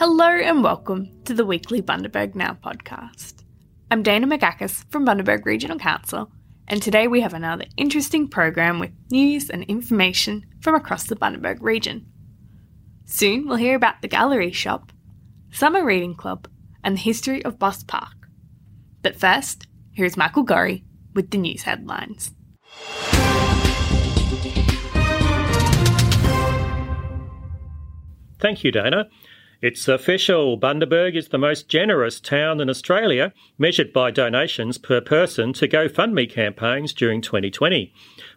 Hello and welcome to the weekly Bundaberg Now podcast. I'm Dana McGacus from Bundaberg Regional Council, and today we have another interesting program with news and information from across the Bundaberg region. Soon we'll hear about the gallery shop, summer reading club, and the history of Buss Park. But first, here's Michael Gorry with the news headlines. Thank you, Dana. It's official. Bundaberg is the most generous town in Australia, measured by donations per person to GoFundMe campaigns during 2020.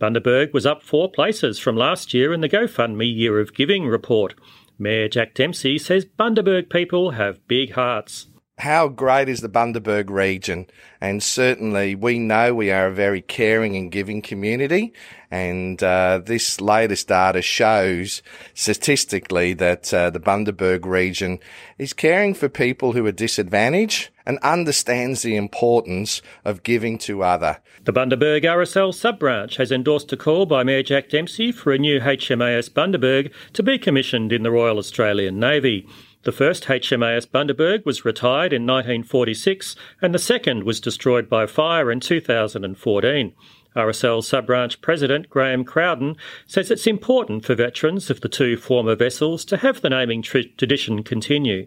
Bundaberg was up four places from last year in the GoFundMe Year of Giving report. Mayor Jack Dempsey says Bundaberg people have big hearts how great is the Bundaberg region? And certainly we know we are a very caring and giving community. And uh, this latest data shows statistically that uh, the Bundaberg region is caring for people who are disadvantaged and understands the importance of giving to other. The Bundaberg RSL sub branch has endorsed a call by Mayor Jack Dempsey for a new HMAS Bundaberg to be commissioned in the Royal Australian Navy. The first HMAS Bundaberg was retired in 1946 and the second was destroyed by fire in 2014. RSL sub-branch president Graham Crowden says it's important for veterans of the two former vessels to have the naming tradition continue.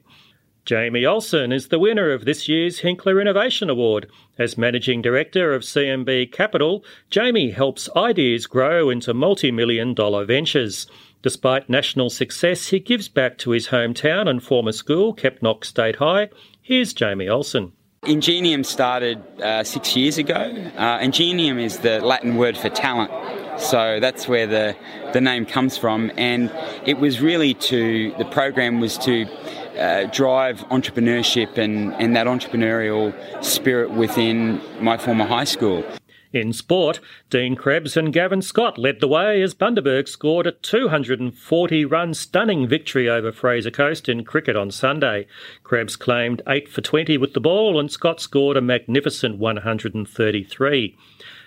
Jamie Olson is the winner of this year's Hinkler Innovation Award. As Managing Director of CMB Capital, Jamie helps ideas grow into multi million dollar ventures. Despite national success, he gives back to his hometown and former school, Kepnock State High. Here's Jamie Olson. Ingenium started uh, six years ago. Uh, ingenium is the Latin word for talent. So that's where the, the name comes from. And it was really to, the program was to uh, drive entrepreneurship and, and that entrepreneurial spirit within my former high school. In sport, Dean Krebs and Gavin Scott led the way as Bundaberg scored a 240 run stunning victory over Fraser Coast in cricket on Sunday. Krebs claimed 8 for 20 with the ball and Scott scored a magnificent 133.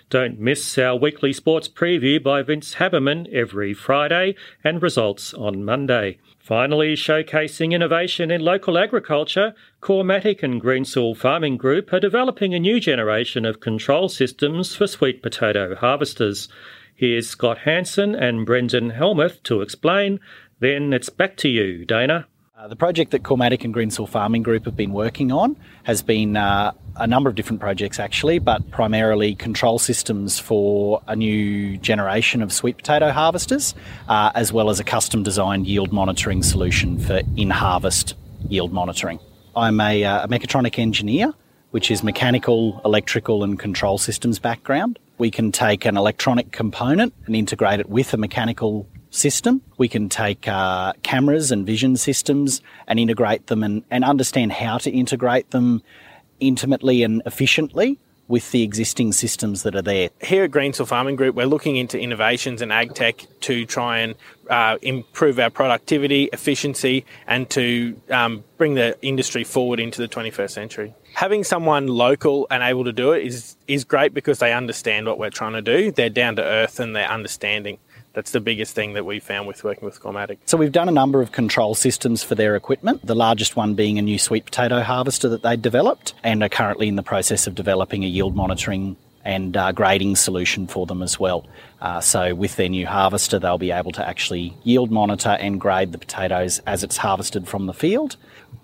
Don't miss our weekly sports preview by Vince Haberman every Friday and results on Monday. Finally, showcasing innovation in local agriculture, Cormatic and Greensill Farming Group are developing a new generation of control systems for sweet potato harvesters. Here's Scott Hanson and Brendan Helmuth to explain. Then it's back to you, Dana. Uh, the project that Cormatic and Greensill Farming Group have been working on has been uh, a number of different projects actually, but primarily control systems for a new generation of sweet potato harvesters, uh, as well as a custom designed yield monitoring solution for in harvest yield monitoring. I'm a, uh, a mechatronic engineer, which is mechanical, electrical, and control systems background. We can take an electronic component and integrate it with a mechanical system. We can take uh, cameras and vision systems and integrate them and, and understand how to integrate them intimately and efficiently with the existing systems that are there. Here at Greensill Farming Group, we're looking into innovations in ag tech to try and uh, improve our productivity, efficiency, and to um, bring the industry forward into the 21st century. Having someone local and able to do it is is great because they understand what we're trying to do. They're down to earth and they're understanding that's the biggest thing that we found with working with Cormatic. So we've done a number of control systems for their equipment, the largest one being a new sweet potato harvester that they developed and are currently in the process of developing a yield monitoring and uh, grading solution for them as well. Uh, so with their new harvester, they'll be able to actually yield monitor and grade the potatoes as it's harvested from the field.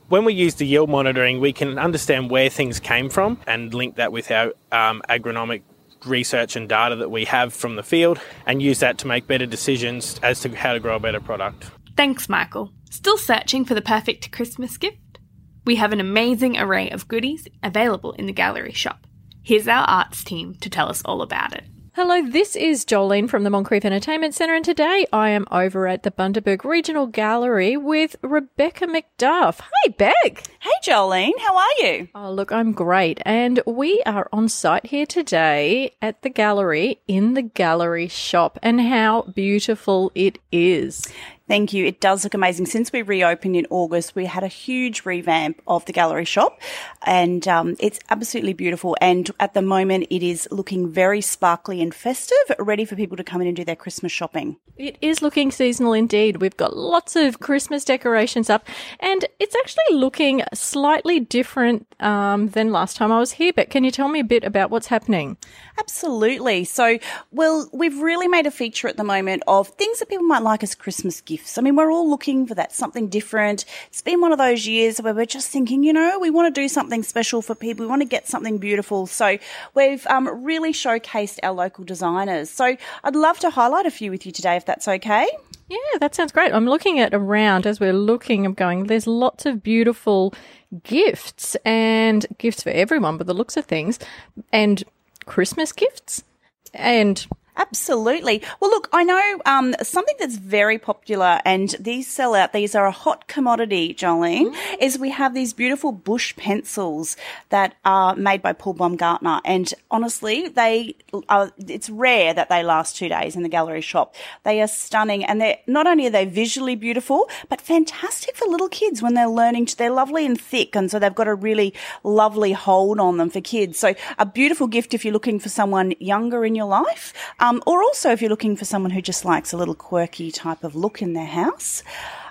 When we use the yield monitoring, we can understand where things came from and link that with our um, agronomic research and data that we have from the field and use that to make better decisions as to how to grow a better product. Thanks, Michael. Still searching for the perfect Christmas gift? We have an amazing array of goodies available in the gallery shop. Here's our arts team to tell us all about it. Hello, this is Jolene from the Moncrieff Entertainment Centre, and today I am over at the Bundaberg Regional Gallery with Rebecca McDuff. Hey, Beck. Hey, Jolene. How are you? Oh, look, I'm great. And we are on site here today at the gallery in the gallery shop, and how beautiful it is. Thank you. It does look amazing. Since we reopened in August, we had a huge revamp of the gallery shop and um, it's absolutely beautiful. And at the moment, it is looking very sparkly and festive, ready for people to come in and do their Christmas shopping. It is looking seasonal indeed. We've got lots of Christmas decorations up and it's actually looking slightly different um, than last time I was here. But can you tell me a bit about what's happening? Absolutely. So, well, we've really made a feature at the moment of things that people might like as Christmas gifts. I mean, we're all looking for that something different. It's been one of those years where we're just thinking, you know, we want to do something special for people. We want to get something beautiful. So we've um, really showcased our local designers. So I'd love to highlight a few with you today, if that's okay. Yeah, that sounds great. I'm looking at around as we're looking, I'm going, there's lots of beautiful gifts and gifts for everyone, but the looks of things and Christmas gifts and Absolutely. Well, look, I know um, something that's very popular, and these sell out. These are a hot commodity, Jolene. Mm. Is we have these beautiful bush pencils that are made by Paul Baumgartner, and honestly, they are. It's rare that they last two days in the gallery shop. They are stunning, and they're not only are they visually beautiful, but fantastic for little kids when they're learning. To, they're lovely and thick, and so they've got a really lovely hold on them for kids. So a beautiful gift if you're looking for someone younger in your life. Um, Um, or also if you're looking for someone who just likes a little quirky type of look in their house.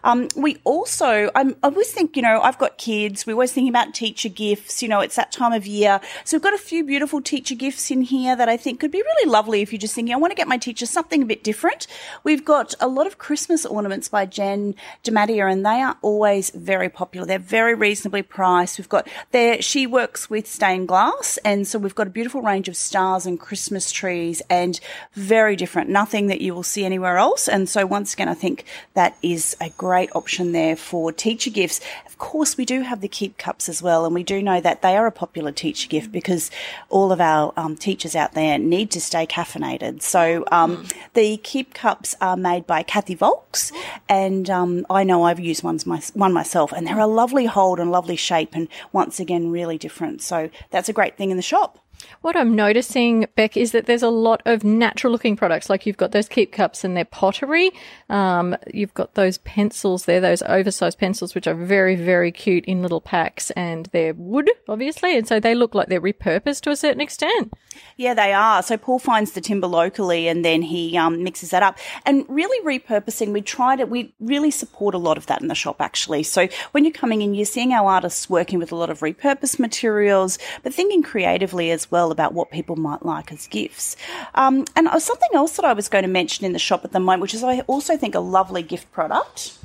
Um, we also, I'm, i always think, you know, I've got kids. We're always thinking about teacher gifts. You know, it's that time of year. So we've got a few beautiful teacher gifts in here that I think could be really lovely if you're just thinking, I want to get my teacher something a bit different. We've got a lot of Christmas ornaments by Jen DeMattia and they are always very popular. They're very reasonably priced. We've got there, she works with stained glass. And so we've got a beautiful range of stars and Christmas trees and very different. Nothing that you will see anywhere else. And so once again, I think that is a great great option there for teacher gifts. Of course, we do have the keep cups as well, and we do know that they are a popular teacher gift because all of our um, teachers out there need to stay caffeinated. So um, mm. the keep cups are made by Kathy Volks, and um, I know I've used one's my, one myself, and they're a lovely hold and lovely shape, and once again, really different. So that's a great thing in the shop. What I'm noticing, Beck, is that there's a lot of natural looking products. Like you've got those keep cups and they're pottery. Um, you've got those pencils there, those oversized pencils, which are very, very cute in little packs and they're wood, obviously. And so they look like they're repurposed to a certain extent. Yeah, they are. So Paul finds the timber locally and then he um, mixes that up. And really repurposing, we try to, we really support a lot of that in the shop actually. So when you're coming in, you're seeing our artists working with a lot of repurposed materials, but thinking creatively as well about what people might like as gifts. Um, and uh, something else that I was going to mention in the shop at the moment, which is I also think a lovely gift product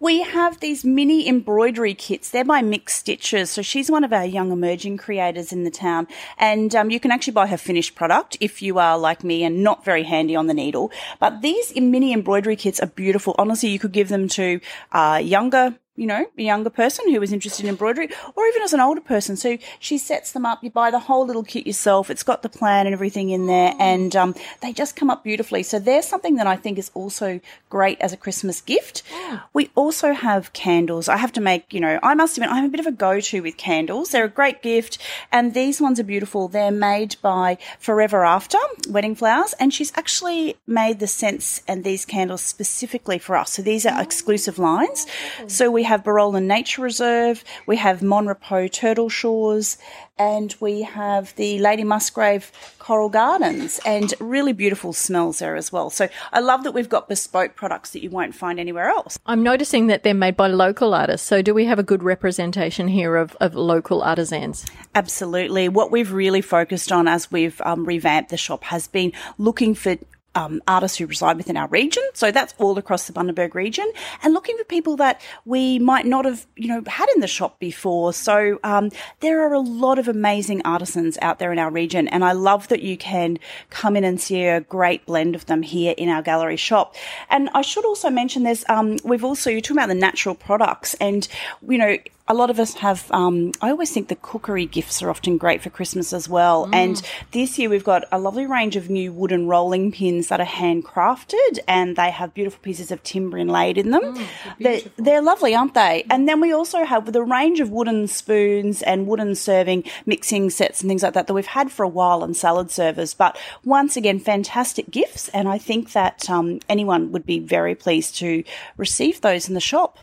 we have these mini embroidery kits. They're by Mixed Stitches. So she's one of our young emerging creators in the town. And um, you can actually buy her finished product if you are like me and not very handy on the needle. But these mini embroidery kits are beautiful. Honestly, you could give them to uh, younger you know, a younger person who was interested in embroidery, or even as an older person. So she sets them up. You buy the whole little kit yourself. It's got the plan and everything in there, mm. and um, they just come up beautifully. So there's something that I think is also great as a Christmas gift. Mm. We also have candles. I have to make, you know, I must admit, I'm a bit of a go-to with candles. They're a great gift, and these ones are beautiful. They're made by Forever After Wedding Flowers, and she's actually made the scents and these candles specifically for us. So these are mm. exclusive lines. So we have Barolin Nature Reserve, we have Mon Repos Turtle Shores, and we have the Lady Musgrave Coral Gardens, and really beautiful smells there as well. So I love that we've got bespoke products that you won't find anywhere else. I'm noticing that they're made by local artists. So do we have a good representation here of, of local artisans? Absolutely. What we've really focused on as we've um, revamped the shop has been looking for um, artists who reside within our region. So that's all across the Bundaberg region and looking for people that we might not have, you know, had in the shop before. So um, there are a lot of amazing artisans out there in our region. And I love that you can come in and see a great blend of them here in our gallery shop. And I should also mention there's, um, we've also, you're talking about the natural products and, you know, a lot of us have, um, I always think the cookery gifts are often great for Christmas as well. Mm. And this year we've got a lovely range of new wooden rolling pins that are handcrafted and they have beautiful pieces of timber inlaid in them. Mm, they're, they're lovely, aren't they? And then we also have with a range of wooden spoons and wooden serving mixing sets and things like that that we've had for a while and salad servers. But once again, fantastic gifts. And I think that um, anyone would be very pleased to receive those in the shop.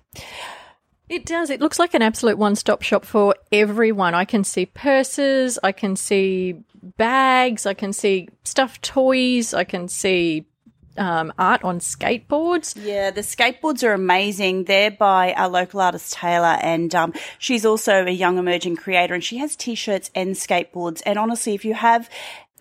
It does. It looks like an absolute one stop shop for everyone. I can see purses, I can see bags, I can see stuffed toys, I can see um, art on skateboards. Yeah, the skateboards are amazing. They're by our local artist Taylor, and um, she's also a young emerging creator, and she has t-shirts and skateboards. And honestly, if you have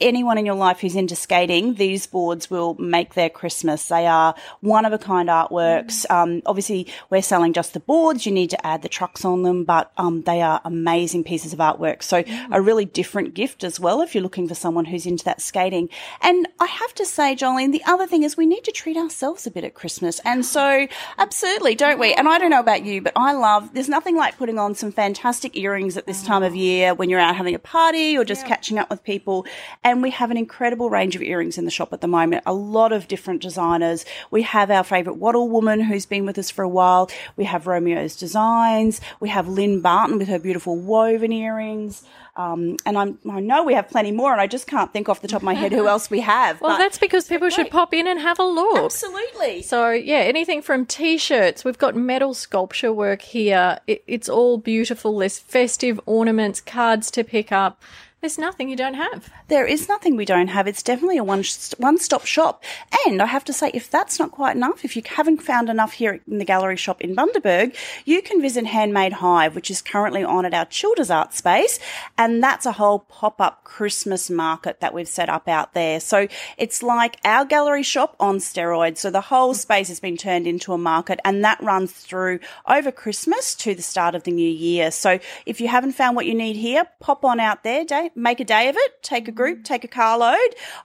anyone in your life who's into skating, these boards will make their Christmas. They are one of a kind artworks. Um, obviously, we're selling just the boards. You need to add the trucks on them, but um, they are amazing pieces of artwork. So a really different gift as well if you're looking for someone who's into that skating. And I have to say, Jolene, the other thing is we need to treat ourselves a bit at Christmas. And so absolutely, don't we? And I don't know about you, but I love, there's nothing like putting on some fantastic earrings at this time of year when you're out having a party or just catching up with people. And we have an incredible range of earrings in the shop at the moment. A lot of different designers. We have our favourite Wattle woman who's been with us for a while. We have Romeo's Designs. We have Lynn Barton with her beautiful woven earrings. Um, and I'm, I know we have plenty more, and I just can't think off the top of my head who else we have. Well, that's because people should pop in and have a look. absolutely. So yeah, anything from t-shirts. We've got metal sculpture work here. It, it's all beautiful. There's festive ornaments, cards to pick up. There's nothing you don't have. There is nothing we don't have. It's definitely a one one stop shop. And I have to say, if that's not quite enough, if you haven't found enough here in the gallery shop in Bundaberg, you can visit Handmade Hive, which is currently on at our Childers Art Space, and that's a whole pop up Christmas market that we've set up out there. So it's like our gallery shop on steroids. So the whole space has been turned into a market, and that runs through over Christmas to the start of the new year. So if you haven't found what you need here, pop on out there, day, make a day of it, take a group, take a carload.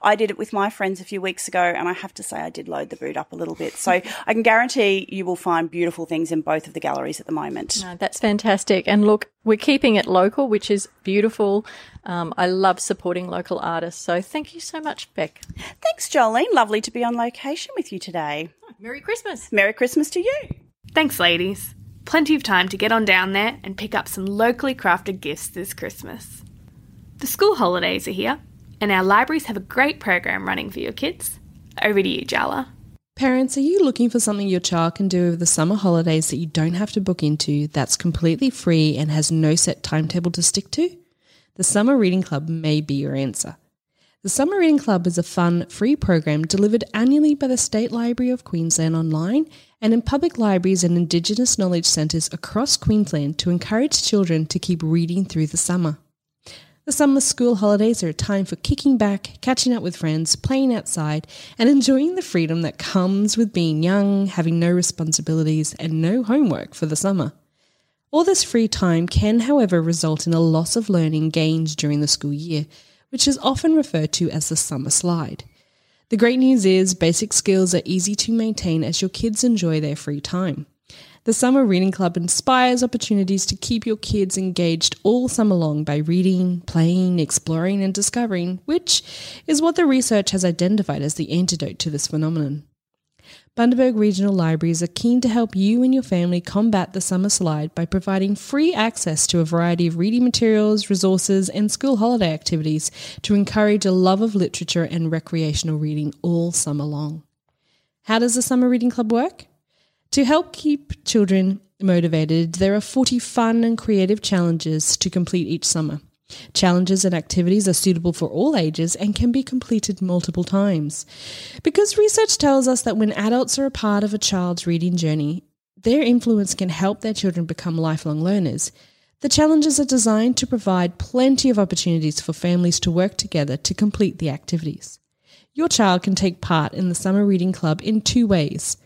I did it with my friends a few weeks ago, and I have to say I did load the boot up a little bit. So I can guarantee you will find beautiful things in both of the galleries at the moment. No, that's fantastic. And look, we're keeping it local, which is beautiful. Um, I love supporting local artists. So thank you so much, Beck. Thanks, Jolene. Lovely to be on location with you today. Merry Christmas. Merry Christmas to you. Thanks, ladies. Plenty of time to get on down there and pick up some locally crafted gifts this Christmas. The school holidays are here, and our libraries have a great program running for your kids. Over to you, Jala. Parents, are you looking for something your child can do over the summer holidays that you don't have to book into, that's completely free and has no set timetable to stick to? The Summer Reading Club may be your answer. The Summer Reading Club is a fun, free program delivered annually by the State Library of Queensland online and in public libraries and Indigenous knowledge centres across Queensland to encourage children to keep reading through the summer. The summer school holidays are a time for kicking back, catching up with friends, playing outside, and enjoying the freedom that comes with being young, having no responsibilities, and no homework for the summer. All this free time can, however, result in a loss of learning gained during the school year, which is often referred to as the summer slide. The great news is basic skills are easy to maintain as your kids enjoy their free time. The Summer Reading Club inspires opportunities to keep your kids engaged all summer long by reading, playing, exploring, and discovering, which is what the research has identified as the antidote to this phenomenon. Bundaberg Regional Libraries are keen to help you and your family combat the summer slide by providing free access to a variety of reading materials, resources, and school holiday activities to encourage a love of literature and recreational reading all summer long. How does the Summer Reading Club work? To help keep children motivated, there are 40 fun and creative challenges to complete each summer. Challenges and activities are suitable for all ages and can be completed multiple times. Because research tells us that when adults are a part of a child's reading journey, their influence can help their children become lifelong learners. The challenges are designed to provide plenty of opportunities for families to work together to complete the activities. Your child can take part in the Summer Reading Club in two ways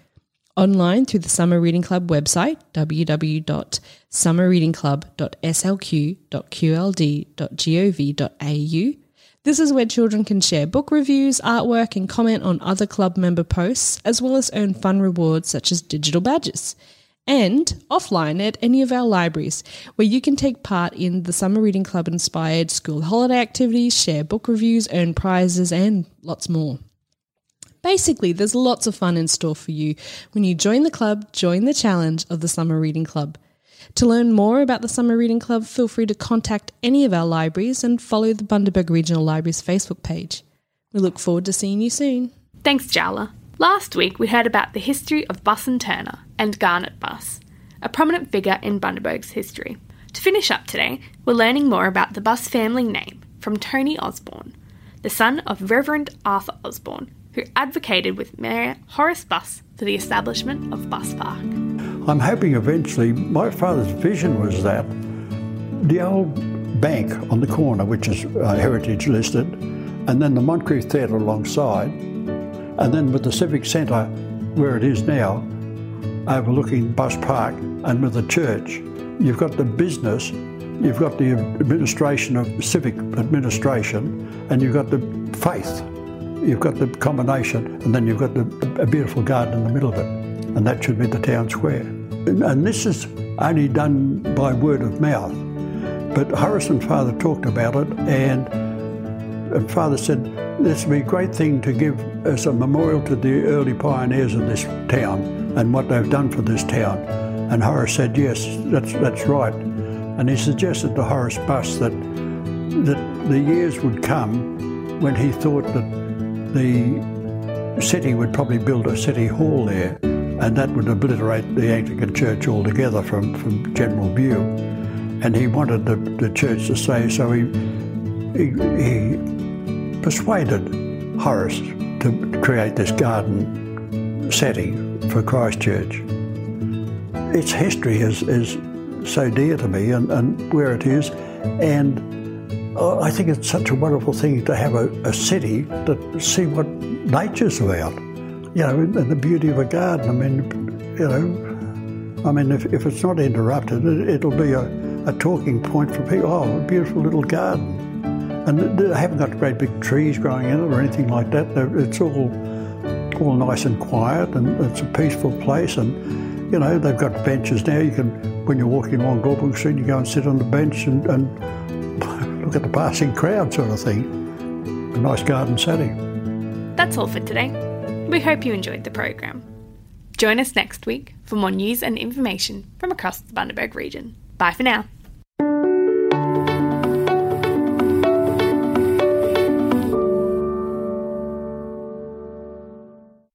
online through the Summer Reading Club website, www.summerreadingclub.slq.qld.gov.au. This is where children can share book reviews, artwork, and comment on other club member posts, as well as earn fun rewards such as digital badges. and offline at any of our libraries, where you can take part in the Summer Reading Club inspired school holiday activities, share book reviews, earn prizes, and lots more. Basically, there's lots of fun in store for you when you join the club, join the challenge of the Summer Reading Club. To learn more about the Summer Reading Club, feel free to contact any of our libraries and follow the Bundaberg Regional Library's Facebook page. We look forward to seeing you soon. Thanks, Jala. Last week we heard about the history of Buss and Turner and Garnet Buss, a prominent figure in Bundaberg's history. To finish up today, we're learning more about the Buss family name from Tony Osborne, the son of Reverend Arthur Osborne, who advocated with Mayor Horace Buss for the establishment of Buss Park. I'm hoping eventually, my father's vision was that the old bank on the corner, which is uh, heritage listed, and then the Moncrieff Theatre alongside, and then with the Civic Centre where it is now, overlooking Bus Park, and with the church, you've got the business, you've got the administration of civic administration, and you've got the faith. You've got the combination, and then you've got the, a beautiful garden in the middle of it, and that should be the town square. And, this is only done by word of mouth. But Horace and Father talked about it, and, Father said, this would be a great thing to give as a memorial to the early pioneers of this town and what they've done for this town. And Horace said, yes, that's, that's right. And he suggested to Horace Buss that, that the years would come when he thought that the city would probably build a city hall there and that would obliterate the Anglican Church altogether from, from general view. And he wanted the, the church to stay, so he, he, he persuaded Horace to create this garden setting for Christchurch. Its history is, is so dear to me and, and where it is, and I think it's such a wonderful thing to have a, a city to see what nature's about you know, and the beauty of a garden. I mean, you know, I mean, if, if it's not interrupted, it, will be a, a talking point for people. Oh, a beautiful little garden. And they haven't got great big trees growing in it or anything like that. It's all all nice and quiet, and it's a peaceful place. And you know, they've got benches now. You can, when you're walking along Goulburn Street, you go and sit on the bench and, and at the passing crowd, sort of thing. A nice garden setting. That's all for today. We hope you enjoyed the program. Join us next week for more news and information from across the Bundaberg region. Bye for now.